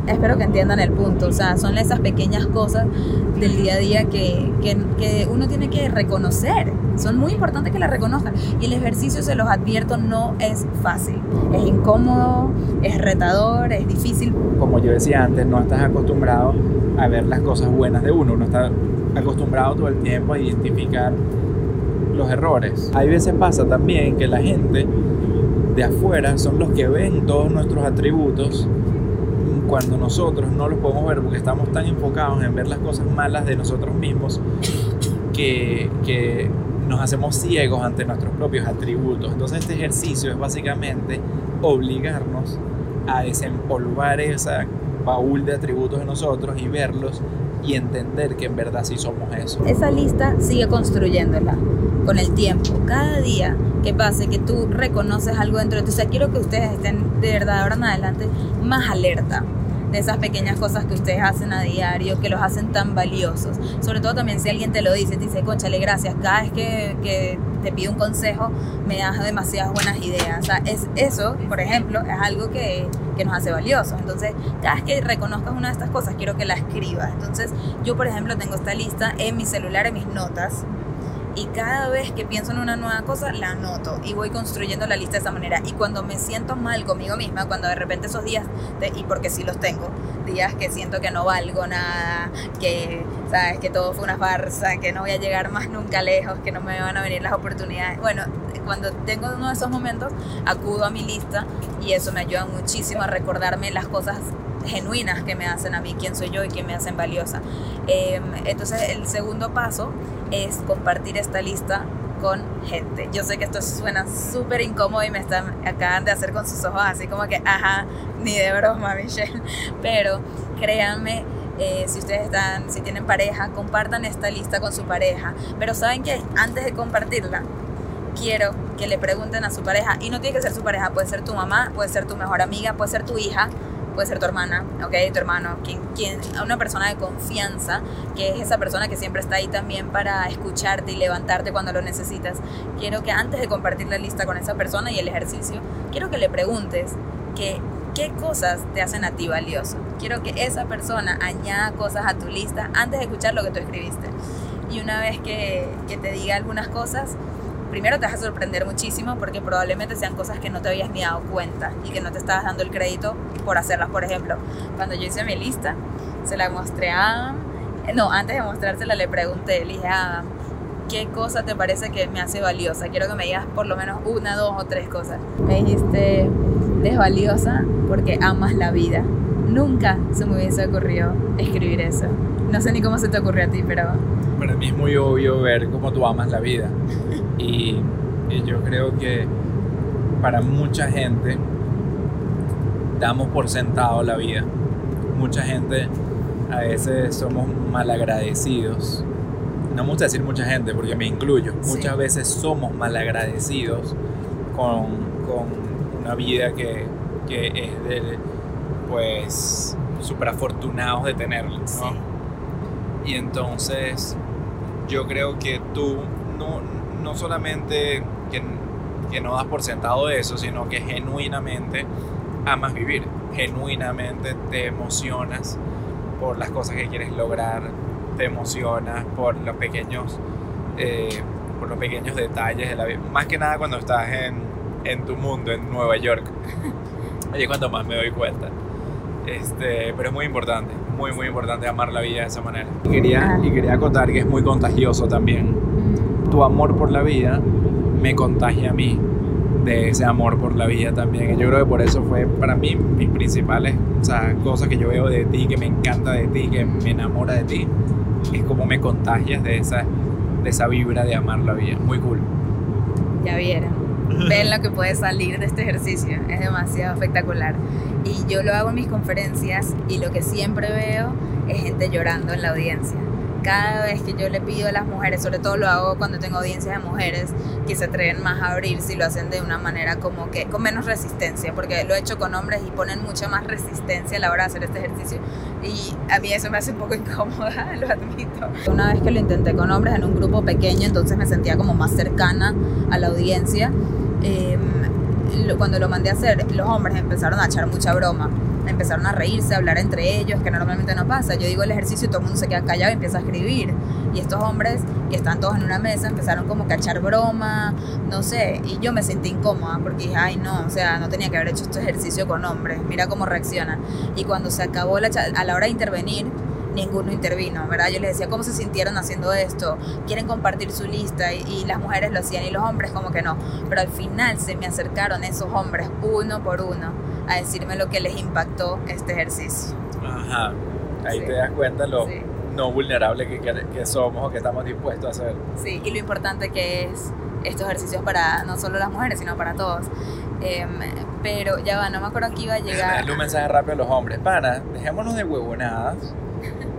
Espero que entiendan el punto. O sea, son esas pequeñas cosas del día a día que, que, que uno tiene que reconocer. Son muy importantes que las reconozcan. Y el ejercicio, se los advierto, no es fácil. Es incómodo, es retador, es difícil. Como yo decía antes, no estás acostumbrado a ver las cosas buenas de uno, uno está acostumbrado todo el tiempo a identificar los errores. Hay veces pasa también que la gente de afuera son los que ven todos nuestros atributos cuando nosotros no los podemos ver porque estamos tan enfocados en ver las cosas malas de nosotros mismos que, que nos hacemos ciegos ante nuestros propios atributos. Entonces este ejercicio es básicamente obligarnos a desempolvar esa baúl de atributos de nosotros y verlos y entender que en verdad sí somos eso. Esa lista sigue construyéndola con el tiempo. Cada día que pase, que tú reconoces algo dentro de ti. O sea, quiero que ustedes estén de verdad ahora en adelante más alerta de esas pequeñas cosas que ustedes hacen a diario, que los hacen tan valiosos. Sobre todo también si alguien te lo dice, te dice, conchale, gracias, cada vez que, te pido un consejo me das demasiadas buenas ideas. Es, eso, por ejemplo, es algo que, que nos hace valiosos. Entonces, cada vez que reconozcas una de estas cosas, quiero que la escribas. Entonces, yo, por ejemplo, tengo esta lista en mi celular, en mis notas, y cada vez que pienso en una nueva cosa la anoto y voy construyendo la lista de esa manera. Y cuando me siento mal conmigo misma cuando de repente esos días y porque sí los tengo días que siento que no valgo nada que sabes que todo fue una farsa que no voy a llegar más nunca lejos que no me van a venir las oportunidades. Bueno cuando tengo uno de esos momentos acudo a mi lista y eso me ayuda muchísimo a recordarme las cosas genuinas que me hacen a mí, quién soy yo y que me hacen valiosa. Eh, entonces el segundo paso es compartir esta lista con gente. Yo sé que esto suena súper incómodo y me están acaban de hacer con sus ojos así como que, ajá, ni de broma, Michelle. Pero créanme, eh, si ustedes están, si tienen pareja, compartan esta lista con su pareja. Pero saben que antes de compartirla, quiero que le pregunten a su pareja, y no tiene que ser su pareja, puede ser tu mamá, puede ser tu mejor amiga, puede ser tu hija, puede ser tu hermana, ¿ok? Tu hermano, quien, quien, una persona de confianza, que es esa persona que siempre está ahí también para escucharte y levantarte cuando lo necesitas. Quiero que antes de compartir la lista con esa persona y el ejercicio, quiero que le preguntes que, qué cosas te hacen a ti valioso. Quiero que esa persona añada cosas a tu lista antes de escuchar lo que tú escribiste. Y una vez que, que te diga algunas cosas, primero te vas a sorprender muchísimo porque probablemente sean cosas que no te habías ni dado cuenta y que no te estabas dando el crédito por hacerlas. Por ejemplo, cuando yo hice mi lista, se la mostré a. Eh, No, antes de mostrársela le pregunté, le dije a ¿qué cosa te parece que me hace valiosa? Quiero que me digas por lo menos una, dos o tres cosas. Me dijiste, eres valiosa porque amas la vida. Nunca se me hubiese ocurrido escribir eso. No sé ni cómo se te ocurrió a ti, pero Para mí es muy obvio ver cómo tú amas la vida. Y, y yo creo que para mucha gente damos por sentado la vida. Mucha gente a veces somos malagradecidos. No me gusta decir mucha gente porque me incluyo. Sí. Muchas veces somos malagradecidos con, con una vida que, que es de, pues, súper afortunados de tenerla. ¿no? sí. Y entonces yo creo que tú no, no solamente que, no das por sentado eso, sino que genuinamente amas vivir, genuinamente te emocionas por las cosas que quieres lograr, te emocionas por los pequeños, eh, por los pequeños detalles de la vida, más que nada cuando estás en, en tu mundo, en Nueva York. Oye, cuando más me doy cuenta. Este, pero es muy importante, muy muy importante amar la vida de esa manera. Y quería, y quería acotar que es muy contagioso también. Tu amor por la vida me contagia a mí de ese amor por la vida también. Y yo creo que por eso fue para mí mis principales o sea, cosas que yo veo de ti, que me encanta de ti, que me enamora de ti. Es como me contagias de esa, de esa vibra de amar la vida. Muy cool. Ya vieron. Ven lo que puede salir de este ejercicio. Es demasiado espectacular. Y yo lo hago en mis conferencias y lo que siempre veo es gente llorando en la audiencia. cada vez que yo le pido a las mujeres, sobre todo lo hago cuando tengo audiencias de mujeres que se atreven más a abrirse y lo hacen de una manera como que con menos resistencia, porque lo he hecho con hombres y ponen mucha más resistencia a la hora de hacer este ejercicio y a mí eso me hace un poco incómoda, lo admito. Una vez que lo intenté con hombres en un grupo pequeño, entonces me sentía como más cercana a la audiencia. Eh, cuando lo mandé a hacer, los hombres empezaron a echar mucha broma empezaron a reírse, a hablar entre ellos, que normalmente no pasa. Yo digo el ejercicio y todo el mundo se queda callado y empieza a escribir. Y estos hombres que están todos en una mesa empezaron como a echar broma, no sé, y yo me sentí incómoda porque dije, ay no, o sea, no tenía que haber hecho este ejercicio con hombres, mira cómo reaccionan. Y cuando se acabó la a la hora de intervenir, ninguno intervino, ¿verdad? Yo les decía cómo se sintieron haciendo esto, quieren compartir su lista y, y, las mujeres lo hacían y los hombres como que no, pero al final se me acercaron esos hombres uno por uno a decirme lo que les impactó este ejercicio. Ajá, ahí te das cuenta lo sí. no vulnerable que, que, somos o que estamos dispuestos a hacer. Sí, y lo importante que es estos ejercicios para no solo las mujeres, sino para todos. Eh, pero ya va, no me acuerdo que iba a llegar. Darle un mensaje rápido a los hombres. Pana, dejémonos de huevonadas.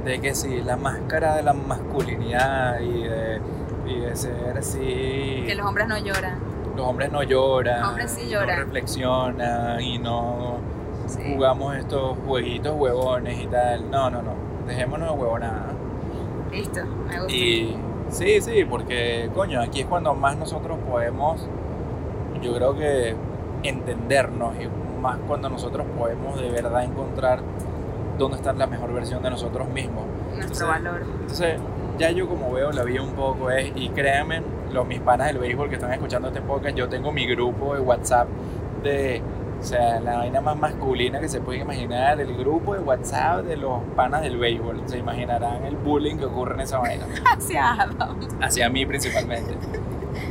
De que sí, la máscara de la masculinidad y de, y de ser así. Que los hombres no lloran los hombres no lloran, los hombres sí lloran. no reflexionan y no sí. jugamos estos jueguitos huevones y tal. No, no, no. Dejémonos de huevonada. Listo, me gusta. Y sí, sí, porque coño, aquí es cuando más nosotros podemos, yo creo que entendernos y más cuando nosotros podemos de verdad encontrar dónde está la mejor versión de nosotros mismos. Nuestro entonces, valor. Entonces, ya yo como veo la vida un poco es, y créanme, los mis panas del béisbol que están escuchando este podcast, yo tengo mi grupo de WhatsApp de, o sea, la vaina más masculina que se puede imaginar, el grupo de WhatsApp de los panas del béisbol. Se imaginarán el bullying que ocurre en esa vaina. Hacia Adam. Hacia mí principalmente.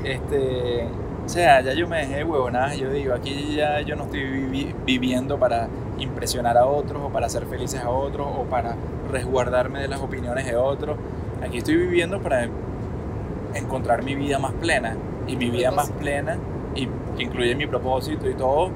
Este, sea, ya yo me dejé de huevonadas, yo digo, aquí ya yo no estoy vivi viviendo para impresionar a otros o para hacer felices a otros o para resguardarme de las opiniones de otros. Aquí estoy viviendo para encontrar mi vida más plena. Y mi vida más plena, y que incluye mi propósito y todo,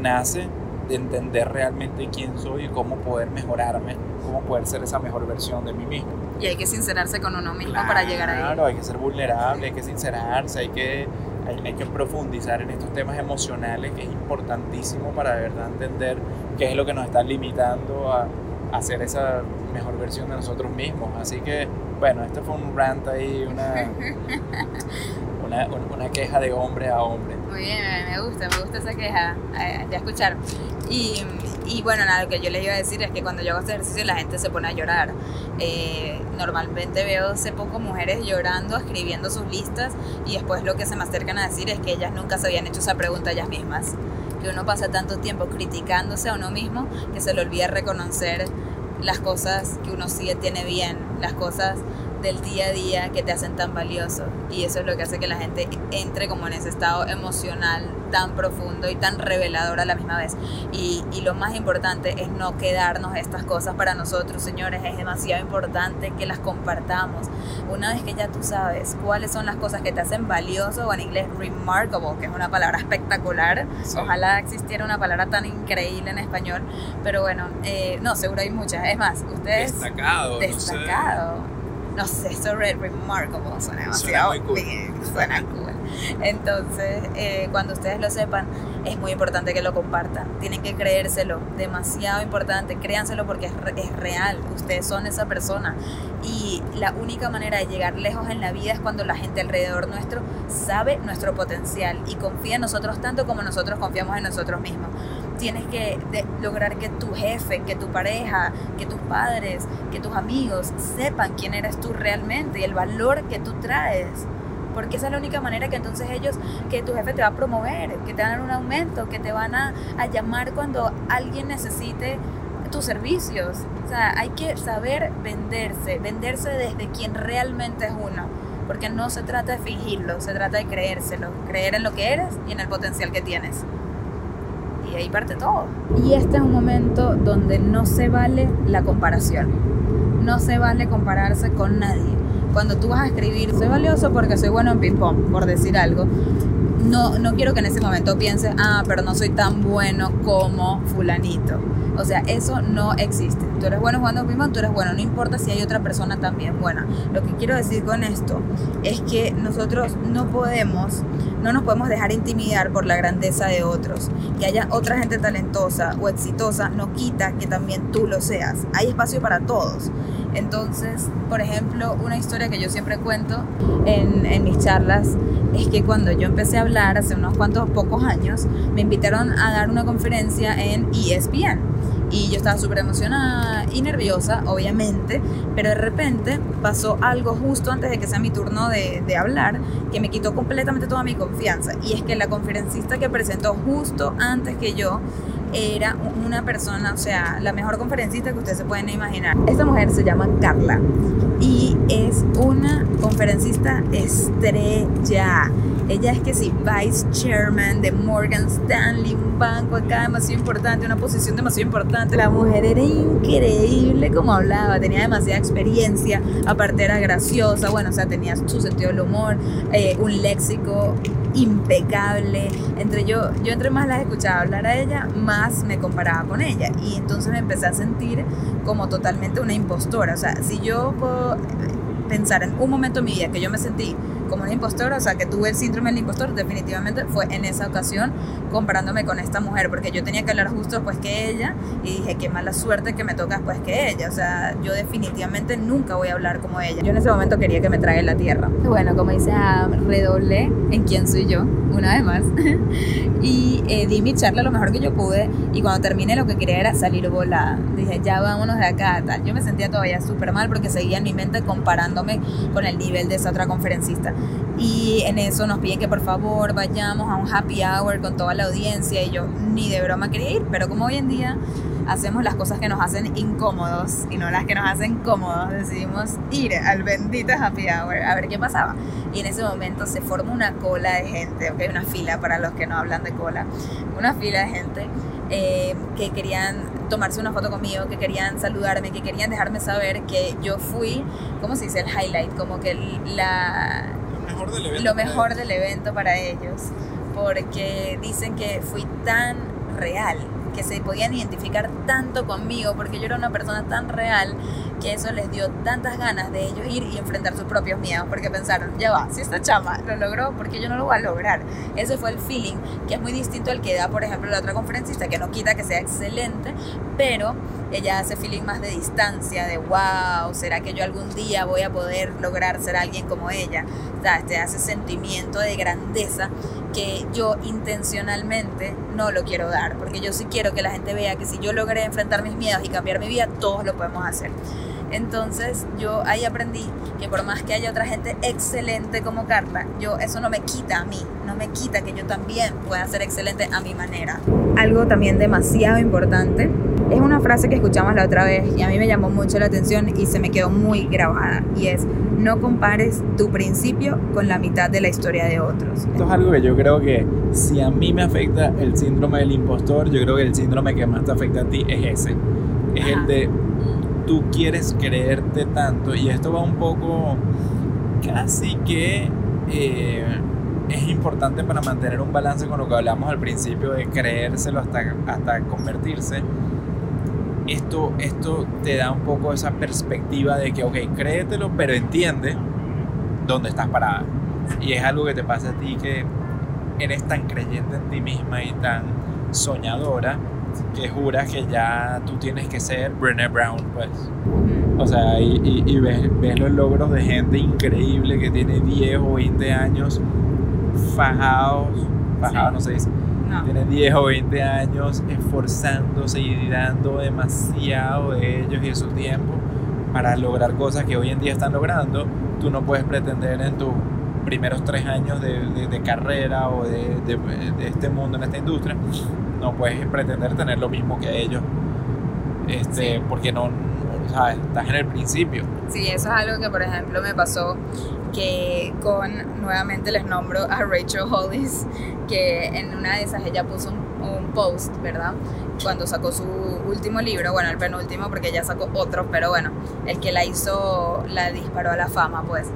nace de entender realmente quién soy y cómo poder mejorarme, cómo poder ser esa mejor versión de mí mismo. Y hay que sincerarse con uno mismo claro, para llegar ahí. Claro, hay que ser vulnerable, hay que sincerarse, hay que, hay, hay, que profundizar en estos temas emocionales, que es importantísimo para de verdad entender qué es lo que nos está limitando a, ser esa mejor versión de nosotros mismos. Así que, bueno, este fue un rant ahí, una, una, una, queja de hombre a hombre. Muy bien, me gusta, me gusta esa queja, eh, ya escuchar. Y, y, bueno, nada, lo que yo les iba a decir es que cuando yo hago este ejercicio la gente se pone a llorar. Eh, normalmente veo hace poco mujeres llorando, escribiendo sus listas y después lo que se me acercan a decir es que ellas nunca se habían hecho esa pregunta ellas mismas. Que uno pasa tanto tiempo criticándose a uno mismo que se le olvida reconocer las cosas que uno sí tiene bien, las cosas del día a día que te hacen tan valioso. Y eso es lo que hace que la gente entre como en ese estado emocional tan profundo y tan revelador a la misma vez. Y, y, lo más importante es no quedarnos estas cosas para nosotros, señores. Es demasiado importante que las compartamos. Una vez que ya tú sabes cuáles son las cosas que te hacen valioso, o en inglés remarkable, que es una palabra espectacular. Sí. Ojalá existiera una palabra tan increíble en español. Pero bueno, eh, no, seguro hay muchas. Es más, ustedes... Destacado. Destacado. No sé no sé, eso red remarkable suena demasiado suena cool. bien, suena cool. Entonces, eh, cuando ustedes lo sepan, es muy importante que lo compartan. Tienen que creérselo, demasiado importante. Créanselo porque es, re es real. Ustedes son esa persona. Y la única manera de llegar lejos en la vida es cuando la gente alrededor nuestro sabe nuestro potencial y confía en nosotros tanto como nosotros confiamos en nosotros mismos tienes que lograr que tu jefe, que tu pareja, que tus padres, que tus amigos sepan quién eres tú realmente y el valor que tú traes. Porque esa es la única manera que entonces ellos, que tu jefe te va a promover, que te van a dar un aumento, que te van a, a llamar cuando alguien necesite tus servicios. O sea, hay que saber venderse, venderse desde quien realmente es uno. Porque no se trata de fingirlo, se trata de creérselo, creer en lo que eres y en el potencial que tienes y ahí parte todo. Y este es un momento donde no se vale la comparación. No se vale compararse con nadie. Cuando tú vas a escribir, soy valioso porque soy bueno en ping-pong, por decir algo, no, no quiero que en ese momento pienses, ah, pero no soy tan bueno como fulanito. O sea, eso no existe. Tú eres bueno jugando ping-pong, tú eres bueno, no importa si hay otra persona también buena. Lo que quiero decir con esto es que nosotros no podemos, no nos podemos dejar intimidar por la grandeza de otros. Que haya otra gente talentosa o exitosa no quita que también tú lo seas. Hay espacio para todos. Entonces, por ejemplo, una historia que yo siempre cuento en, mis charlas es que cuando yo empecé a hablar hace unos cuantos pocos años, me invitaron a dar una conferencia en ESPN y yo estaba súper emocionada y nerviosa, obviamente, pero de repente pasó algo justo antes de que sea mi turno de, de, hablar que me quitó completamente toda mi confianza. Y es que la conferencista que presentó justo antes que yo era una persona, o sea, la mejor conferencista que ustedes se pueden imaginar. Esta mujer se llama Carla y es una conferencista estrella. Ella es que sí, vice chairman de Morgan Stanley, un banco acá demasiado importante, una posición demasiado importante. La mujer era increíble como hablaba, tenía demasiada experiencia, aparte era graciosa, bueno, o sea, tenía su sentido del humor, eh, un léxico impecable. Entre yo, yo entre más la escuchaba hablar a ella, más me comparaba con ella. Y entonces me empecé a sentir como totalmente una impostora. O sea, si yo puedo pensar en un momento en mi vida que yo me sentí como una impostora, o sea, que tuve el síndrome del impostor, definitivamente fue en esa ocasión comparándome con esta mujer, porque yo tenía que hablar justo después que ella y dije, qué mala suerte que me toca después que ella, o sea, yo definitivamente nunca voy a hablar como ella. Yo en ese momento quería que me trague la tierra. Bueno, como dice, ah, redoblé en quién soy yo, una vez más, y eh, di mi charla lo mejor que yo pude, y cuando terminé lo que quería era salir volada. Dije, ya vámonos de acá, tal. Yo me sentía todavía súper mal porque seguía en mi mente comparándome con el nivel de esa otra conferencista y en eso nos piden que por favor vayamos a un happy hour con toda la audiencia y yo ni de broma quería ir, pero como hoy en día hacemos las cosas que nos hacen incómodos y no las que nos hacen cómodos, decidimos ir al bendito happy hour a ver qué pasaba. Y en ese momento se forma una cola de gente, ok, una fila para los que no hablan de cola, una fila de gente eh, que querían tomarse una foto conmigo, que querían saludarme, que querían dejarme saber que yo fui, ¿cómo se dice? El highlight, como que la, mejor del evento lo mejor del evento para ellos, porque dicen que fui tan real, que se podían identificar tanto conmigo, porque yo era una persona tan real que eso les dio tantas ganas de ellos ir y enfrentar sus propios miedos, porque pensaron, ya va, si esta chama lo logró, porque yo no lo voy a lograr. Ese fue el feeling, que es muy distinto al que da, por ejemplo, la otra conferencista, que no quita que sea excelente, pero ella hace feeling más de distancia, de wow, ¿será que yo algún día voy a poder lograr ser alguien como ella? O sea, te hace sentimiento de grandeza que yo intencionalmente no lo quiero dar, porque yo sí quiero que la gente vea que si yo logré enfrentar mis miedos y cambiar mi vida, todos lo podemos hacer. Entonces yo ahí aprendí que por más que haya otra gente excelente como Carla, yo eso no me quita a mí, no me quita que yo también pueda ser excelente a mi manera. Algo también demasiado importante es una frase que escuchamos la otra vez y a mí me llamó mucho la atención y se me quedó muy grabada y es no compares tu principio con la mitad de la historia de otros. Esto es algo que yo creo que si a mí me afecta el síndrome del impostor, yo creo que el síndrome que más te afecta a ti es ese. Es Ajá. el de tú quieres creerte tanto y esto va un poco casi que eh, es importante para mantener un balance con lo que hablamos al principio de creérselo hasta, hasta convertirse. Esto, esto te da un poco esa perspectiva de que, ok, créetelo, pero entiende dónde estás parada. Y es algo que te pasa a ti que eres tan creyente en ti misma y tan soñadora que juras que ya tú tienes que ser Brené Brown, pues. O sea, y, y- y ves, ves los logros de gente increíble que tiene 10 o 20 años fajados, fajados Sí. no se dice, No. tiene 10 o 20 años esforzándose y dando demasiado de ellos y de su tiempo para lograr cosas que hoy en día están logrando. Tú no puedes pretender en tus primeros tres años de, de- de carrera o de, de- este mundo, en esta industria, no puedes pretender tener lo mismo que ellos. Este, Sí. porque no, no, ¿sabes? Estás en el principio. Sí, eso es algo que, por ejemplo, me pasó que con, nuevamente les nombro a Rachel Hollis, que en una de esas ella puso un, post, ¿verdad? Cuando sacó su último libro, bueno, el penúltimo, porque ella sacó otro, pero bueno, el que la hizo, la disparó a la fama, pues.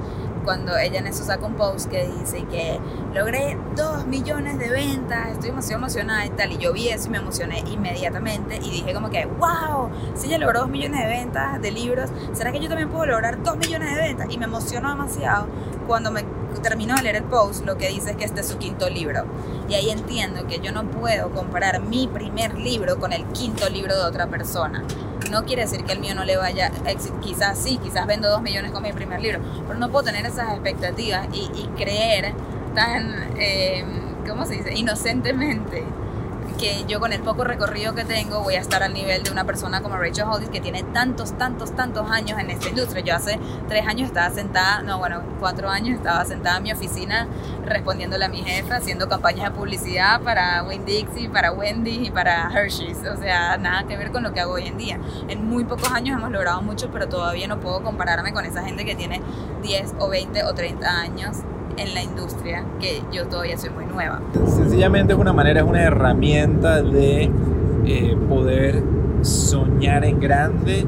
Cuando ella en eso saca un post que dice que logré 2 millones de ventas, estoy demasiado emocionada y tal, y yo vi eso y me emocioné inmediatamente y dije como que, wow, si ella logró 2 millones de ventas de libros, ¿será que yo también puedo lograr 2 millones de ventas? Y me emocionó demasiado cuando me terminó de leer el post, lo que dice es que este es su quinto libro. Y ahí entiendo que yo no puedo comparar mi primer libro con el quinto libro de otra persona. No quiere decir que el mío no le vaya éxito. Quizás sí, quizás vendo dos millones con mi primer libro. Pero no puedo tener esas expectativas y, y creer tan, eh, ¿cómo se dice? Inocentemente que yo con el poco recorrido que tengo voy a estar al nivel de una persona como Rachel Hollis que tiene tantos, tantos, tantos años en esta industria. Yo hace tres años estaba sentada, no, bueno, cuatro años estaba sentada en mi oficina respondiéndole a mi jefa, haciendo campañas de publicidad para Winn Dixie, para Wendy y para Hershey's. O sea, nada que ver con lo que hago hoy en día. En muy pocos años hemos logrado mucho, pero todavía no puedo compararme con esa gente que tiene 10 o 20 o 30 años en la industria que yo todavía soy muy nueva. Sencillamente es una manera, es una herramienta de eh, poder soñar en grande,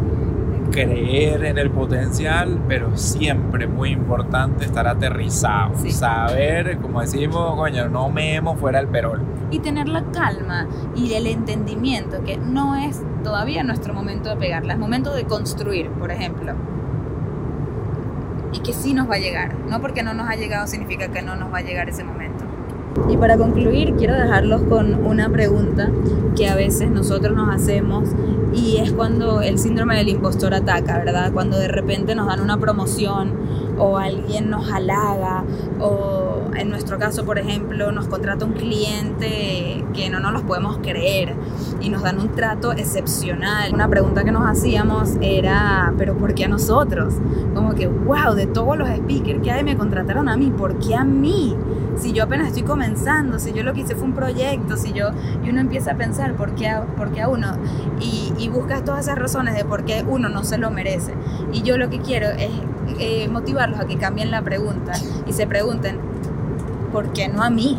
creer en el potencial, pero siempre muy importante estar aterrizado, Sí. saber, como decimos, coño, no memos fuera el perol. Y tener la calma y el entendimiento que no es todavía nuestro momento de pegarla, es momento de construir, por ejemplo. Y que sí nos va a llegar. No porque no nos ha llegado significa que no nos va a llegar ese momento. Y para concluir, quiero dejarlos con una pregunta que a veces nosotros nos hacemos y es cuando el síndrome del impostor ataca, ¿verdad? Cuando de repente nos dan una promoción o alguien nos halaga o en nuestro caso, por ejemplo, nos contrata un cliente que no nos los podemos creer y nos dan un trato excepcional. Una pregunta que nos hacíamos era, ¿pero por qué a nosotros? Como que, wow, de todos los speakers que hay me contrataron a mí, ¿por qué a mí? Si yo apenas estoy comenzando, si yo lo que hice fue un proyecto, si yo, y uno empieza a pensar por qué a, por qué a uno, y, y buscas todas esas razones de por qué uno no se lo merece. Y yo lo que quiero es eh, motivarlos a que cambien la pregunta y se pregunten, ¿por qué no a mí?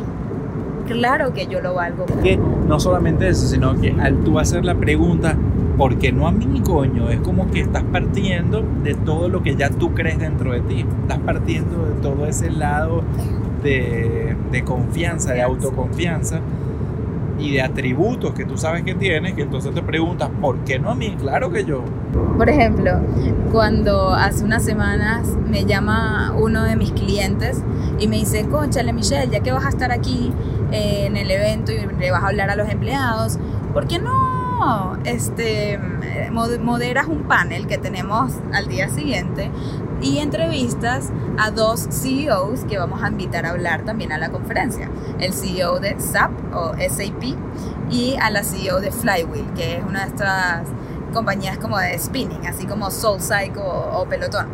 Claro que yo lo valgo. Que no solamente eso, sino que al tú hacer la pregunta, ¿por qué no a mí, coño? Es como que estás partiendo de todo lo que ya tú crees dentro de ti. Estás partiendo de todo ese lado de, de confianza, de autoconfianza y de atributos que tú sabes que tienes, que entonces te preguntas, ¿por qué no a mí? Claro que yo. Por ejemplo, cuando hace unas semanas me llama uno de mis clientes y me dice, conchale Michelle, ya que vas a estar aquí eh, en el evento y le vas a hablar a los empleados, ¿por qué no este, mod- moderas un panel que tenemos al día siguiente y entrevistas a dos CEOs que vamos a invitar a hablar también a la conferencia? El CEO de SAP o SAP y a la CEO de Flywheel, que es una de estas compañías como de spinning, así como Soul Cycle o, o Pelotón.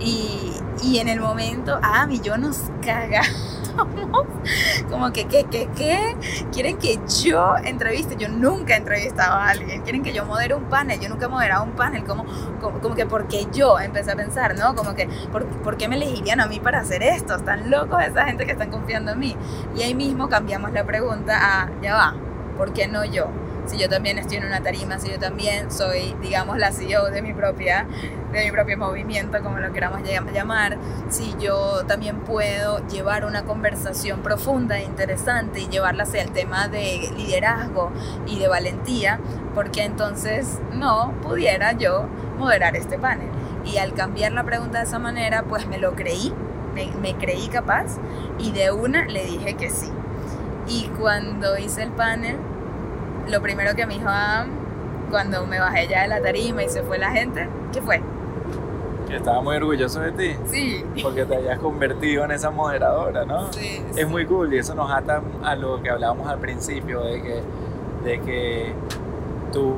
Y, y en el momento, ah, y yo nos cagamos. Como que, ¿qué, qué, qué? ¿Quieren que yo entreviste? Yo nunca he entrevistado a alguien. ¿Quieren que yo modere un panel? Yo nunca he moderado un panel. Como, como, como que, ¿por qué yo? Empecé a pensar, ¿no? Como que, ¿por, ¿por qué me elegirían a mí para hacer esto? Están locos esa gente que están confiando en mí. Y ahí mismo cambiamos la pregunta a, ya va, ¿por qué no yo? Si yo también estoy en una tarima, si yo también soy, digamos, la CEO de mi propia, de mi propio movimiento, como lo queramos llam- llamar, si yo también puedo llevar una conversación profunda e interesante y llevarla hacia el tema de liderazgo y de valentía, porque entonces no pudiera yo moderar este panel. Y al cambiar la pregunta de esa manera, pues me lo creí, me, me creí capaz y de una le dije que sí. Y cuando hice el panel, lo primero que me dijo Adam, cuando me bajé ya de la tarima y se fue la gente, ¿qué fue? Que estaba muy orgulloso de ti, Sí. porque te hayas convertido en esa moderadora, ¿no? Sí, Es muy cool y eso nos ata a lo que hablábamos al principio, de que, de que tú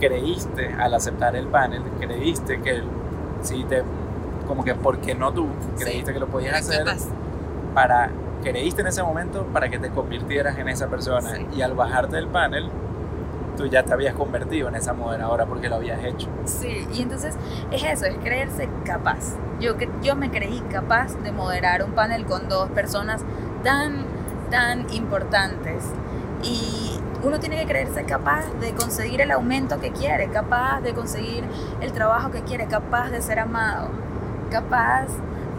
creíste al aceptar el panel, creíste que si te, como que porque no tú, creíste que lo podías hacer para, creíste en ese momento para que te convirtieras en esa persona Sí. y al bajarte del panel, tú ya te habías convertido en esa moderadora porque lo habías hecho. Sí, y entonces es eso, es creerse capaz. Yo, yo me creí capaz de moderar un panel con dos personas tan, tan importantes. Y uno tiene que creerse capaz de conseguir el aumento que quiere, capaz de conseguir el trabajo que quiere, capaz de ser amado, capaz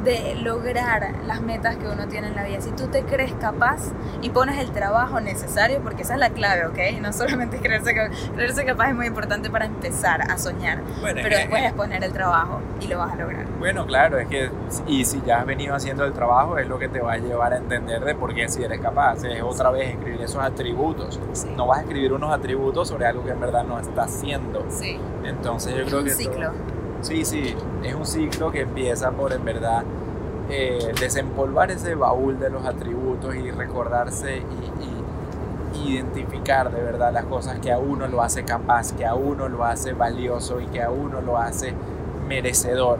de lograr las metas que uno tiene en la vida. Si tú te crees capaz y pones el trabajo necesario, porque esa es la clave, ¿ok? No solamente creerse, creerse capaz es muy importante para empezar a soñar, Bueno, pero es- después es poner el trabajo y lo vas a lograr. Bueno, claro, es que, y si ya has venido haciendo el trabajo, es lo que te va a llevar a entender de por qué si eres capaz. Es otra vez escribir esos atributos. Sí. No vas a escribir unos atributos sobre algo que en verdad no estás haciendo. Sí, Entonces yo es creo un que... todo- ciclo. Sí, sí, es un ciclo que empieza por en verdad eh, desempolvar ese baúl de los atributos y recordarse y, y identificar de verdad las cosas que a uno lo hace capaz, que a uno lo hace valioso y que a uno lo hace merecedor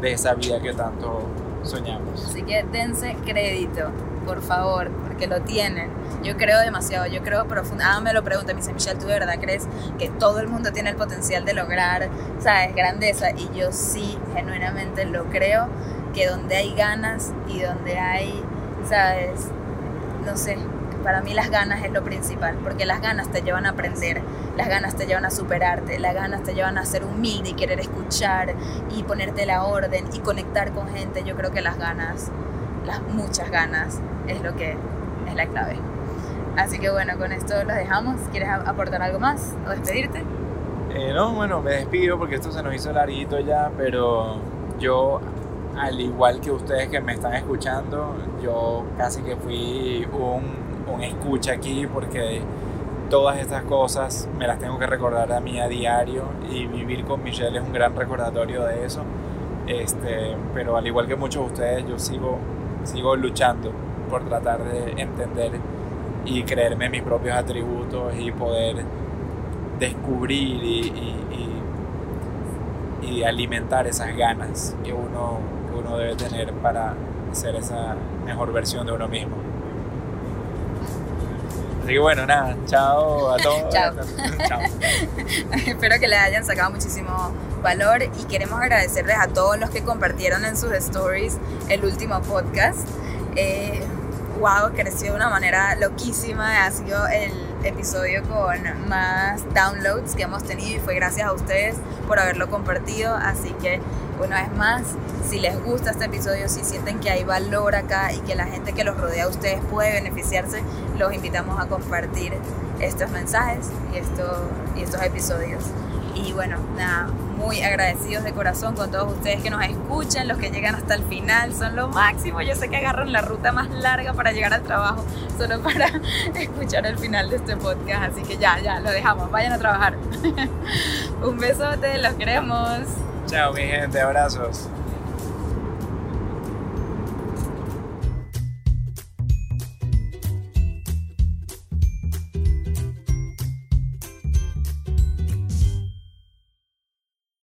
de esa vida que tanto soñamos. Así que dense crédito, por favor, porque lo tienen. Yo creo demasiado, yo creo profundamente. Ah, me lo pregunta, me dice Michelle, ¿tú de verdad crees que todo el mundo tiene el potencial de lograr, sabes, grandeza? Y yo sí, genuinamente lo creo, que donde hay ganas y donde hay, sabes, no sé, para mí las ganas es lo principal, porque las ganas te llevan a aprender, las ganas te llevan a superarte, las ganas te llevan a ser humilde y querer escuchar y ponerte la orden y conectar con gente. Yo creo que las ganas, muchas ganas, es lo que es la clave. Así que bueno, con esto los dejamos. ¿Quieres aportar algo más o despedirte? Eh, no, bueno, me despido porque esto se nos hizo larguito ya, pero yo, al igual que ustedes que me están escuchando, yo casi que fui un, un escucha aquí porque todas estas cosas me las tengo que recordar a mí a diario y vivir con Michelle es un gran recordatorio de eso. Este, pero al igual que muchos de ustedes, yo sigo, sigo luchando por tratar de entender y creerme mis propios atributos y poder descubrir y, y- y- y alimentar esas ganas que uno, que uno debe tener para ser esa mejor versión de uno mismo. Así que bueno, nada, chao a todos. Chao. chao. Espero que les hayan sacado muchísimo valor y queremos agradecerles a todos los que compartieron en sus stories el último podcast. Eh, wow, creció de una manera loquísima. Ha sido el episodio con más downloads que hemos tenido y fue gracias a ustedes por haberlo compartido. Así que una vez más, si les gusta este episodio, si sienten que hay valor acá y que la gente que los rodea a ustedes puede beneficiarse, los invitamos a compartir estos mensajes y, esto, y estos episodios. Y bueno, nada, muy agradecidos de corazón con todos ustedes que nos escuchan, los que llegan hasta el final, son lo máximo. Yo sé que agarran la ruta más larga para llegar al trabajo, solo para escuchar el final de este podcast. Así que ya, ya, lo dejamos, vayan a trabajar. Un besote, los queremos. Chao mi gente, abrazos.